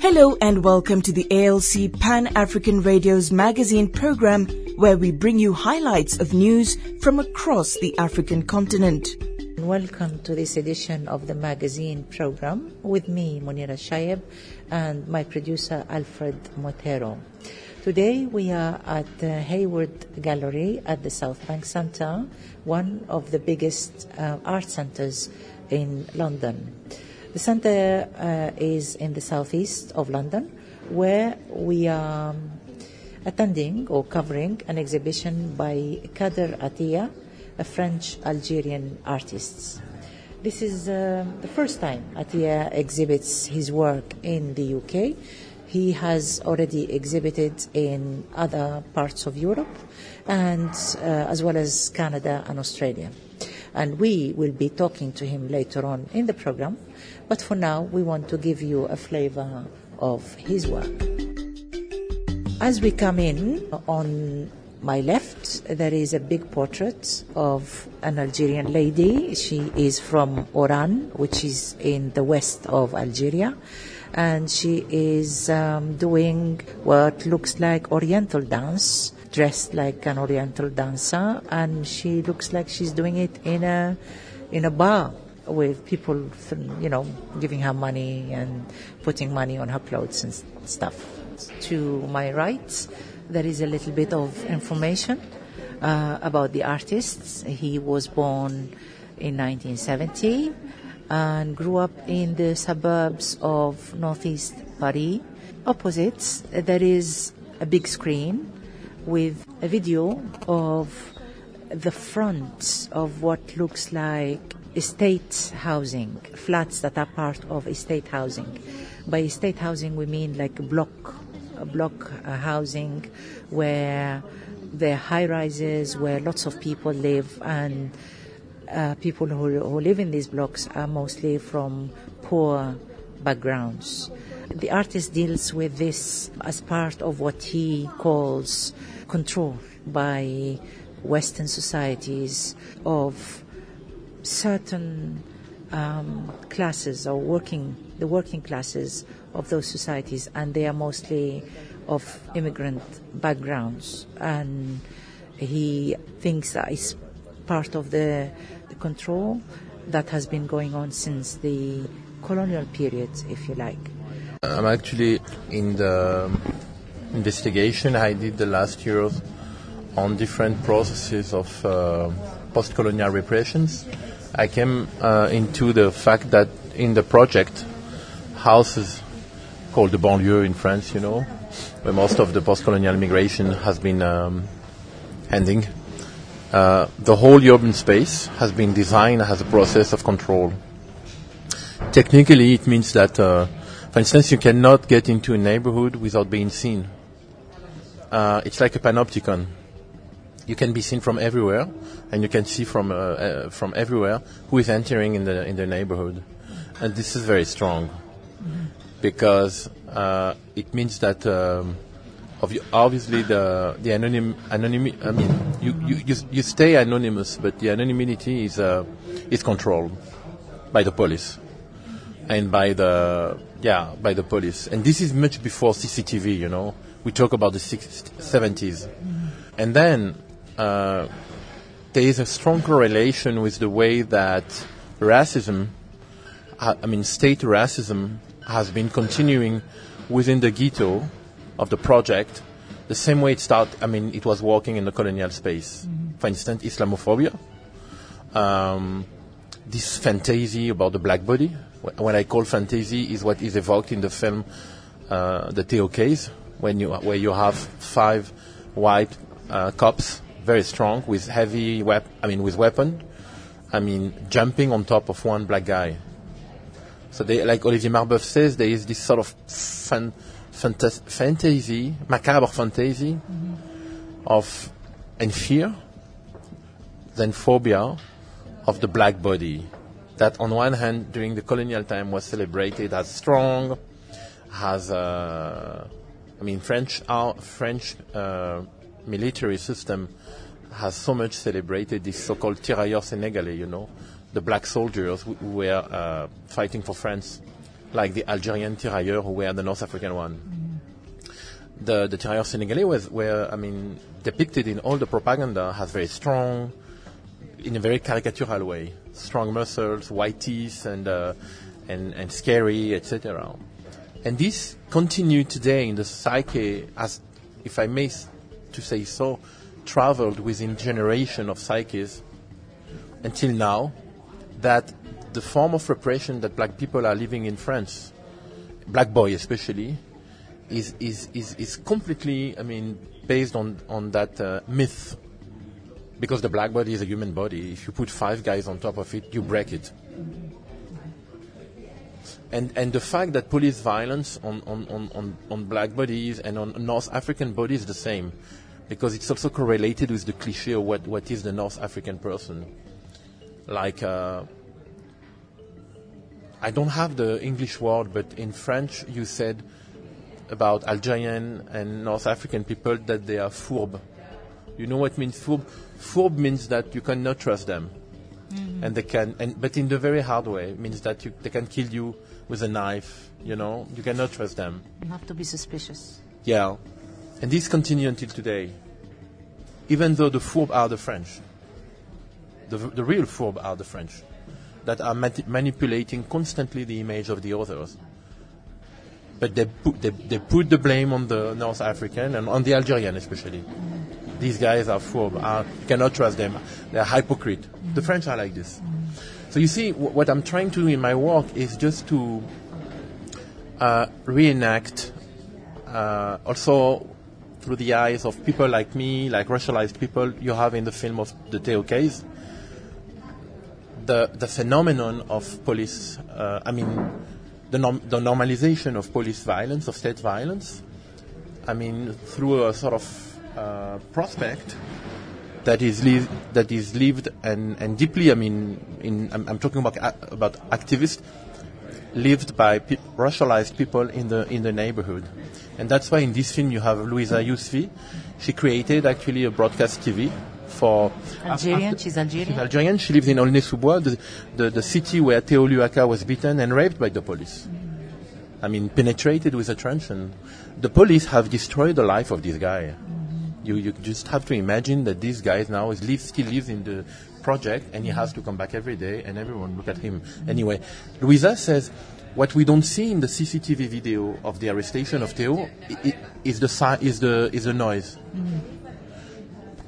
Hello and welcome to the ALC Pan African Radio's magazine program where we bring you highlights of news from across the African continent. Welcome to this edition of the magazine program with me, Munira Shayeb, and my producer, Alfred Motero. Today we are at the Hayward Gallery at the South Bank Centre, one of the biggest uh, art centres in London. The centre uh, is in the southeast of London, where we are attending or covering an exhibition by Kader Attia, a French Algerian artist. This is uh, the first time Attia exhibits his work in the UK. He has already exhibited in other parts of Europe and uh, as well as Canada and Australia. And we will be talking to him later on in the program. But for now, we want to give you a flavor of his work. As we come in on my left, there is a big portrait of an Algerian lady. She is from Oran, which is in the west of Algeria. And she is um, doing what looks like Oriental dance, dressed like an Oriental dancer. And she looks like she's doing it in a, in a bar with people, you know, giving her money and putting money on her clothes and stuff. To my right, there is a little bit of information uh, about the artist. He was born in 1970 and grew up in the suburbs of northeast Paris. Opposite, there is a big screen with a video of the front of what looks like estate housing, flats that are part of estate housing. By estate housing, we mean like block, block uh, housing where there are high rises, where lots of people live, and uh, people who, who live in these blocks are mostly from poor backgrounds. The artist deals with this as part of what he calls control by Western societies of certain um, classes or working the working classes of those societies, and they are mostly of immigrant backgrounds. And he thinks that it's part of the, the control that has been going on since the colonial period, if you like. I'm actually in the investigation I did the last years on different processes of uh, post-colonial repressions. I came uh, into the fact that in the project, houses called the banlieue in France, you know, where most of the post-colonial migration has been um, ending, uh, the whole urban space has been designed as a process of control. Technically, it means that, uh, for instance, you cannot get into a neighborhood without being seen. Uh, it's like a panopticon you can be seen from everywhere, and you can see from uh, uh, from everywhere who is entering in the in the neighborhood, and this is very strong mm-hmm. because uh, it means that. Um, obviously, the the anonym. I mean, you, you, you, you stay anonymous, but the anonymity is uh, is controlled by the police and by the yeah by the police. And this is much before CCTV. You know, we talk about the 60s, 70s, mm-hmm. and then uh, there is a strong correlation with the way that racism, I mean, state racism, has been continuing within the ghetto of the project, the same way it started. I mean, it was working in the colonial space. Mm-hmm. For instance, Islamophobia, um, this fantasy about the black body. What I call fantasy is what is evoked in the film, uh, the Theo case, when you where you have five white uh, cops very strong with heavy wep- I mean with weapon. I mean jumping on top of one black guy. So they, like Olivier Marboeuf says, there is this sort of fan, fantas- fantasy, macabre fantasy mm-hmm. of and fear, then phobia of the black body. That on one hand, during the colonial time, was celebrated as strong, as uh, I mean French uh, French uh, military system has so much celebrated this so-called tirailleurs sénégalais, you know, the black soldiers who, were uh, fighting for France like the Algerian tirailleurs who were the North African one. The the tirailleurs Senegalese was were I mean depicted in all the propaganda as very strong, in a very caricatural way, strong muscles, white teeth, and uh, and and scary, etc. And this continued today in the psyche as, if I may to say so, traveled within generation of psyches until now that the form of repression that black people are living in France, black boy especially, is, is, is, is completely, I mean, based on, on that uh, myth. Because the black body is a human body. If you put five guys on top of it, you break it. And, and the fact that police violence on, on, on, on, black bodies and on North African bodies is the same. Because it's also correlated with the cliche of what, what is the North African person. Like, uh, I don't have the English word, but in French you said about Algerian and North African people that they are fourbe. You know what means fourbe? Fourbe means that you cannot trust them, mm-hmm. and they can. And, but in the very hard way, it means that you, they can kill you with a knife. You know, you cannot trust them. You have to be suspicious. Yeah, and this continues until today. Even though the fourbe are the French, the, the real fourbe are the French, that are mati- manipulating constantly the image of the others. But they put, they, they put the blame on the North African and on the Algerian especially. Mm-hmm. These guys are fourbe. Are, you cannot trust them. They are hypocrite. The French are like this. So you see, wh- what I'm trying to do in my work is just to uh, reenact uh, also through the eyes of people like me, like racialized people you have in the film of the Theo case, the, the phenomenon of police, uh, I mean, the, norm, the normalization of police violence, of state violence, I mean, through a sort of uh, prospect that is li- that is lived and, and deeply. I mean, in I'm, I'm talking about a- about activists lived by pe- racialized people in the in the neighborhood, and that's why in this film you have Louisa Yousfi. She created actually a broadcast TV for Algerian? after- She's Algerian? She's Algerian. She lives in Aulnay-sous-Bois, the, the, the city where Theo Luhaka was beaten and raped by the police. I mean, penetrated with a truncheon. The police have destroyed the life of this guy. You, you just have to imagine that this guy now is live, still lives in the project and he has to come back every day and everyone look at him. Anyway, Louisa says, what we don't see in the CCTV video of the arrestation of Theo is the, si- is the, is the noise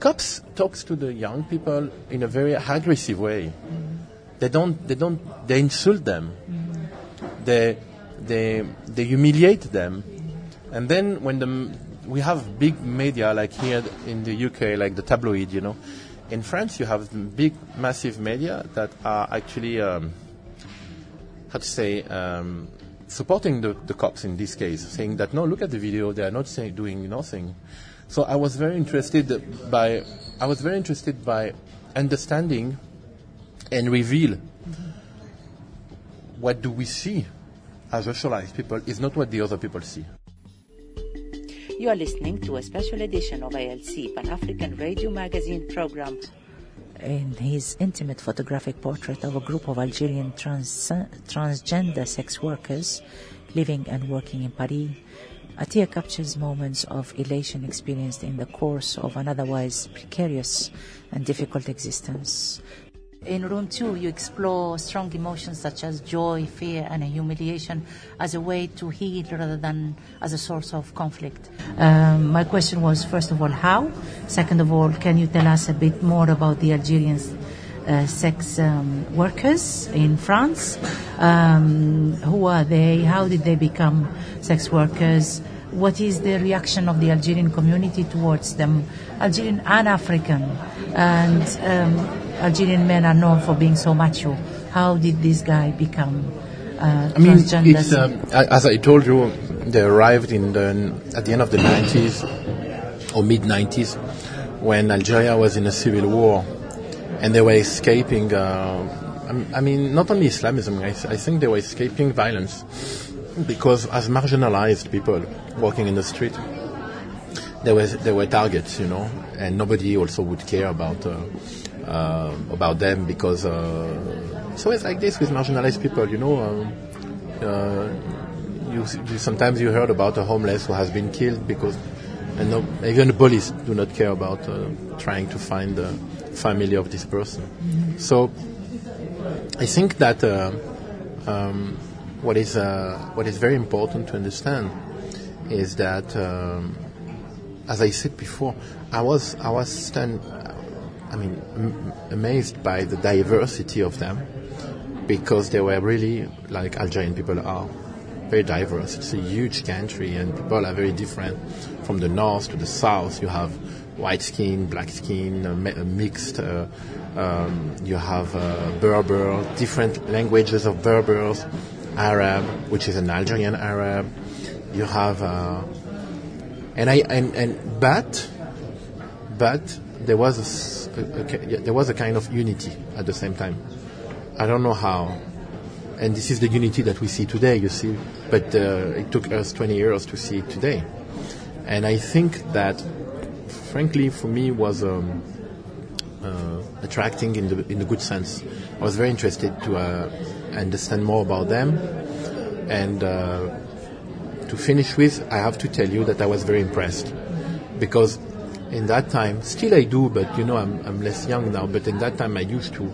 cops talks to the young people in a very aggressive way. They don't. They don't. They insult them. They they they humiliate them. And then when the we have big media like here in the UK, like the tabloid, you know. In France, you have big, massive media that are actually um, how to say um, supporting the, the cops in this case, saying that no, look at the video, they are not say, doing nothing. So I was very interested by I was very interested by understanding and reveal what do we see as racialized people is not what the other people see. You are listening to a special edition of ALC Pan African Radio Magazine program. In his intimate photographic portrait of a group of Algerian trans- transgender sex workers living and working in Paris, Attia captures moments of elation experienced in the course of an otherwise precarious and difficult existence. In room two, you explore strong emotions such as joy, fear, and humiliation as a way to heal rather than as a source of conflict. Um, my question was, first of all, how? Second of all, can you tell us a bit more about the Algerian uh, sex um, workers in France? Um, who are they? How did they become sex workers? What is the reaction of the Algerian community towards them, Algerian and African? And um, Algerian men are known for being so macho. How did this guy become uh, I mean, transgender? it's, um, as I told you, they arrived in the, at the end of the 90s or mid 90s when Algeria was in a civil war and they were escaping. Uh, I mean, not only Islamism, I, I think they were escaping violence because as marginalized people walking in the street, there was there were targets, you know, and nobody also would care about uh, uh, about them because uh, it's always like this with marginalized people, you know. Um, uh, you, you, sometimes you heard about a homeless who has been killed because and no, even the police do not care about uh, trying to find the family of this person. Mm-hmm. So I think that uh, um, what is what is very important to understand is that, um, as I said before, I was I was stand, I mean, m- amazed by the diversity of them because they were really like Algerian people are very diverse. It's a huge country, and people are very different from the north to the south. You have white skin, black skin, uh, mixed. Uh, um, you have uh, Berber, different languages of Berbers, Arab, which is an Algerian Arab. You have, uh, and I and and but, but there was a, a, a, there was a kind of unity at the same time. I don't know how, and this is the unity that we see today. You see, but uh, it took us 20 years to see it today, and I think that, frankly, for me was. Um, uh, attracting in the in the good sense. I was very interested to uh, understand more about them, and uh, to finish with, I have to tell you that I was very impressed because in that time, still I do, but you know I'm I'm less young now. But in that time, I used to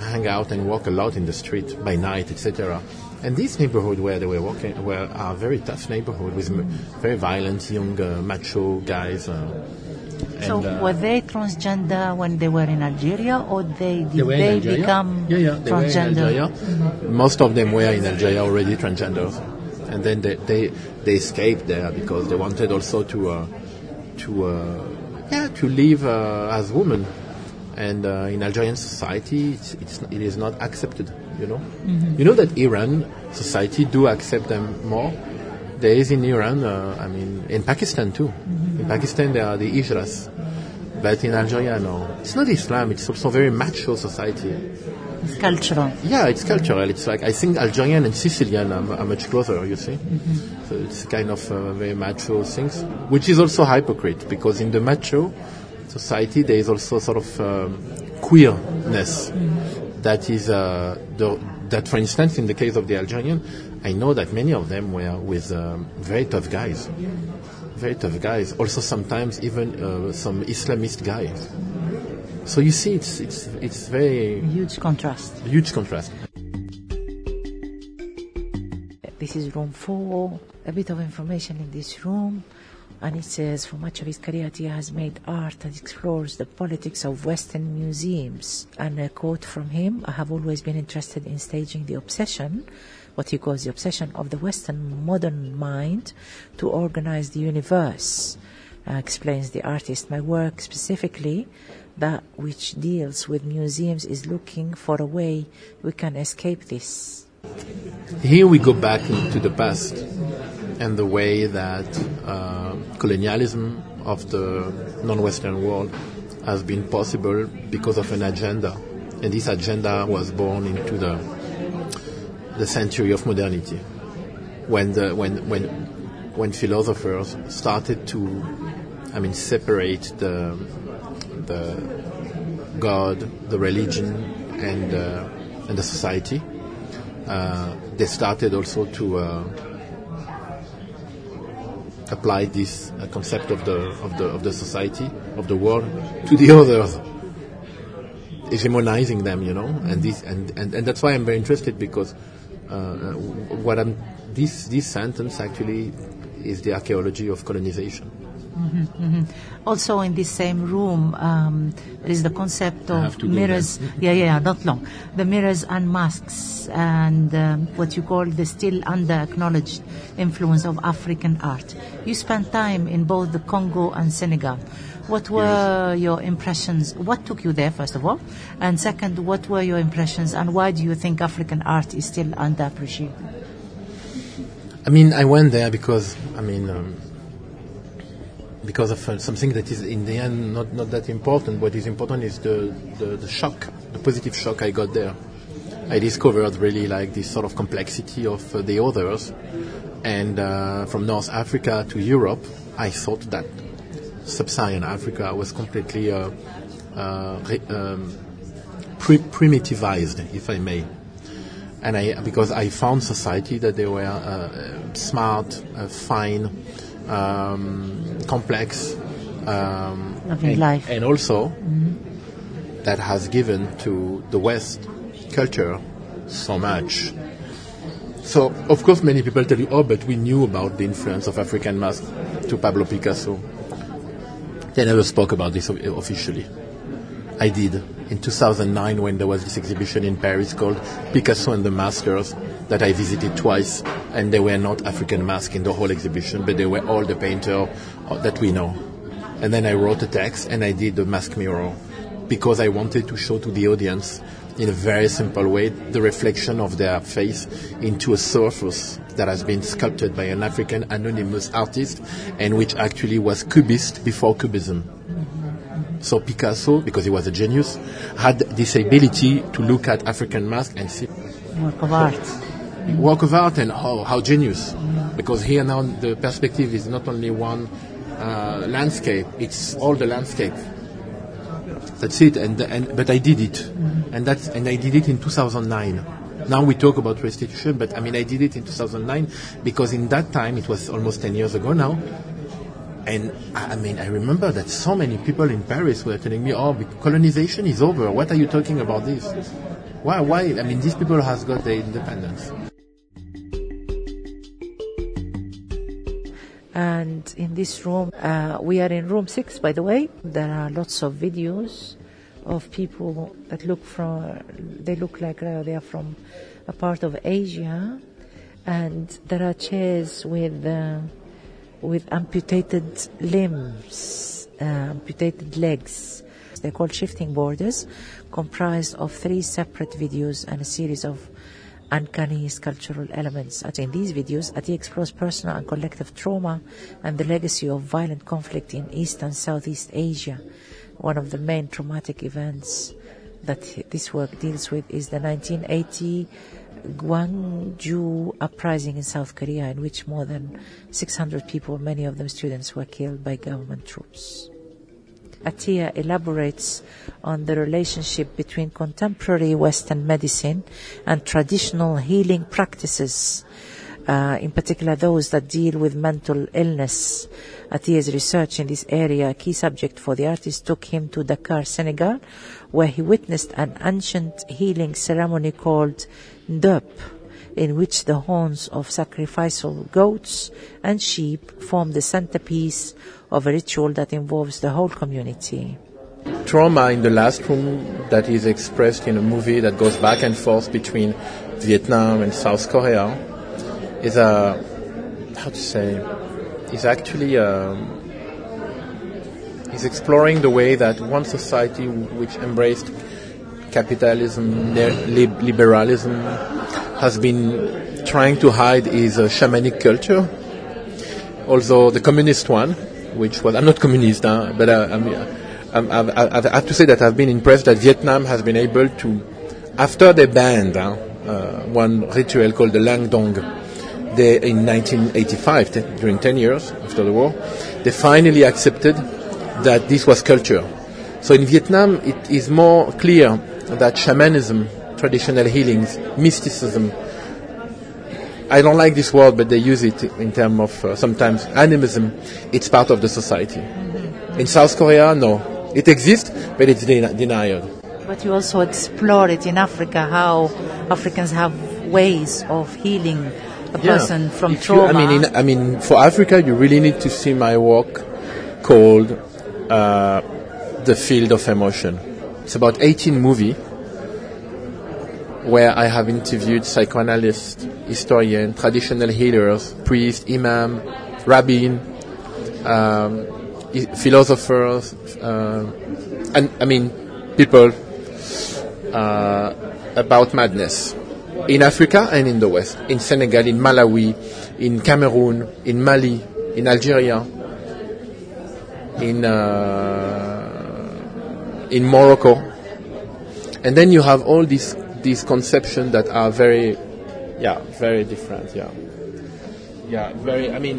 hang out and walk a lot in the street by night, etc. And this neighborhood where they were walking were a very tough neighborhood with very violent young uh, macho guys. Uh, so uh, were they transgender when they were in Algeria, or they did they, they become yeah, yeah, they transgender? Mm-hmm. Most of them were in Algeria already transgenders, and then they they, they escaped there because they wanted also to uh, to uh, yeah to live uh, as women. And uh, in Algerian society, it's, it's, it is not accepted. You know, mm-hmm. you know that Iran society do accept them more there is in Iran, uh, I mean, in Pakistan too. Mm-hmm. In Pakistan, there are the Hijras. But in Algeria, no. It's not Islam, it's also very macho society. It's cultural. Yeah, it's cultural. It's like, I think Algerian and Sicilian are, are much closer, you see. Mm-hmm. So it's kind of uh, very macho things, which is also hypocrite because in the macho society, there is also sort of um, queerness mm-hmm. that is, uh, the, that for instance, in the case of the Algerian, I know that many of them were with um, very tough guys, very tough guys. Also, sometimes even uh, some Islamist guys. So you see, it's it's it's very huge contrast. Huge contrast. This is room four. A bit of information in this room. And it says, for much of his career, he has made art that explores the politics of Western museums. And a quote from him I have always been interested in staging the obsession what he calls the obsession of the Western modern mind to organize the universe. Uh, explains the artist. My work specifically, that which deals with museums, is looking for a way we can escape this. Here we go back into the past and the way that uh, colonialism of the non-Western world has been possible because of an agenda. And this agenda was born into the the century of modernity, when the when when when philosophers started to, I mean, separate the the God, the religion, and uh, and the society. Uh, they started also to uh, apply this uh, concept of the of the of the society of the world to the others hegemonizing them, you know, and this and, and, and that's why I'm very interested because uh, what I'm this this sentence actually is the archaeology of colonization. Mm-hmm, mm-hmm. Also, in this same room, um, there is the concept of mirrors. yeah, yeah, not long. The mirrors and masks, and um, what you call the still under-acknowledged influence of African art. You spent time in both the Congo and Senegal. What were yes. your impressions? What took you there, first of all? And second, what were your impressions and why do you think African art is still underappreciated? I mean, I went there because, I mean, um, because of uh, something that is in the end not, not that important. What is important is the, the, the, shock, the positive shock I got there. I discovered really like this sort of complexity of uh, the others. And uh, from North Africa to Europe, I thought that sub-Saharan Africa was completely uh, uh, um, pri- primitivized, if I may. and I because I found society that they were uh, smart, fine, um, complex, um, and, life. and also that has given to the West culture so much. So, of course, many people tell you, oh, but we knew about the influence of African masks to Pablo Picasso. They never spoke about this officially. I did in 2009 when there was this exhibition in Paris called Picasso and the Masters that I visited twice, and they were not African masks in the whole exhibition, but they were all the painter uh, that we know. And then I wrote a text and I did the mask mural because I wanted to show to the audience in a very simple way the reflection of their face into a surface that has been sculpted by an African anonymous artist and which actually was cubist before cubism. So Picasso, because he was a genius, had this ability to look at African masks and see Work of art. Work of art and how, how genius. Because here now the perspective is not only one uh, landscape, it's all the landscape. That's it. And, and but I did it, and that's and I did it in 2009. Now we talk about restitution, but I mean I did it in 2009 because in that time it was almost 10 years ago now. And I mean, I remember that so many people in Paris were telling me, "Oh, colonization is over. What are you talking about this? Why? Why? I mean, these people has got their independence." And in this room, uh, we are in room six, by the way. There are lots of videos of people that look from, they look like uh, they are from a part of Asia. And there are chairs with, uh, with amputated limbs, uh, amputated legs. They're called shifting borders, comprised of three separate videos and a series of uncanny sculptural elements. In these videos, Attia explores personal and collective trauma and the legacy of violent conflict in East and Southeast Asia. One of the main traumatic events that this work deals with is the 1980 Gwangju uprising in South Korea, in which more than 600 people, many of them students, were killed by government troops. Attia elaborates on the relationship between contemporary Western medicine and traditional healing practices, uh, in particular those that deal with mental illness. Attia's research in this area, a key subject for the artist, took him to Dakar, Senegal, where he witnessed an ancient healing ceremony called Ndeup, in which the horns of sacrificial goats and sheep form the centerpiece of a ritual that involves the whole community. trauma in the last room that is expressed in a movie that goes back and forth between Vietnam and South Korea is a how to say is actually um, is exploring the way that one society which embraced capitalism, liberalism, has been trying to hide is a shamanic culture. Although the communist one, which was I'm not communist, huh, but uh, I've, I've, I have to say that I've been impressed that Vietnam has been able to, after they banned huh, uh, one ritual called the Len Dong, they, in 1985, te- during 10 years after the war, they finally accepted that this was culture. So in Vietnam, it is more clear that shamanism, traditional healings, mysticism, I don't like this word, but they use it in terms of uh, sometimes animism. It's part of the society. In South Korea, no. It exists, but it's den- denied. But you also explore it in Africa, how Africans have ways of healing a person from If you- trauma. I mean, in, I mean, for Africa, you really need to see my work called uh, "The Field of Emotion." It's about 18 movie where I have interviewed psychoanalysts, historians, traditional healers, priests, imam, rabbin, um, philosophers, uh, and I mean, people uh, about madness. In Africa and in the West, in Senegal, in Malawi, in Cameroon, in Mali, in Algeria, in uh, in Morocco, and then you have all these these conceptions that are very, yeah, very different. Yeah, yeah, very. I mean,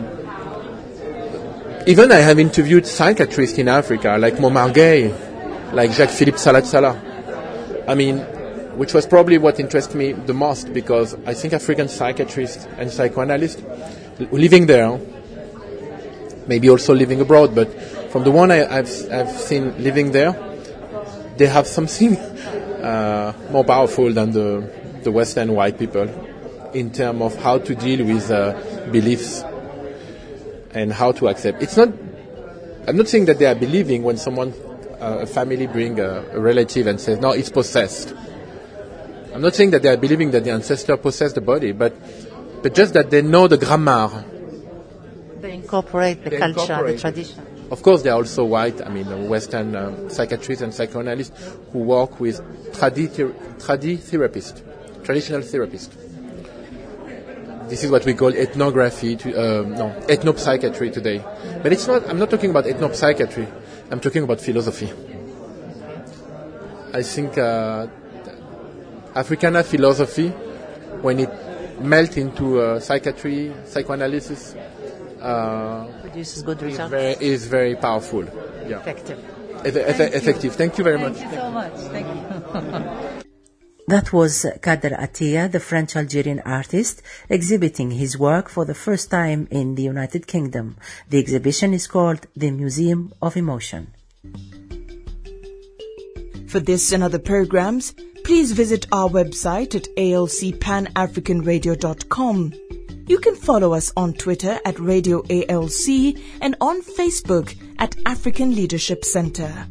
even I have interviewed psychiatrists in Africa, like Momar Gueye, like Jacques Philippe Salat Salah. I mean, which was probably what interested me the most because I think African psychiatrists and psychoanalysts living there, maybe also living abroad, but from the one I, have I've seen living there, they have something uh, more powerful than the, the Western white people in terms of how to deal with uh, beliefs and how to accept. It's not. I'm not saying that they are believing when someone, uh, a family, bring a, a relative and says, "No, it's possessed." I'm not saying that they are believing that the ancestor possessed the body, but but just that they know the grammar. They incorporate the They culture, incorporate the tradition. Of course, there are also white, I mean, Western um, psychiatrists and psychoanalysts who work with tradi, tradi therapists, traditional therapists. This is what we call ethnography, to, uh, no, ethnopsychiatry today. But it's not, I'm not talking about ethnopsychiatry, I'm talking about philosophy. I think uh, Africana philosophy, when it melts into uh, psychiatry, psychoanalysis, Uh, Produces good is results. very, is very powerful. Yeah. Effective. Eff- eff- effective. Thank you very much. Thank you so much. Thank you. That was Kader Attia, the French Algerian artist, exhibiting his work for the first time in the United Kingdom. The exhibition is called The Museum of Emotion. For this and other programs, please visit our website at alcpanafricanradio.com. You can follow us on Twitter at Radio ALC and on Facebook at African Leadership Center.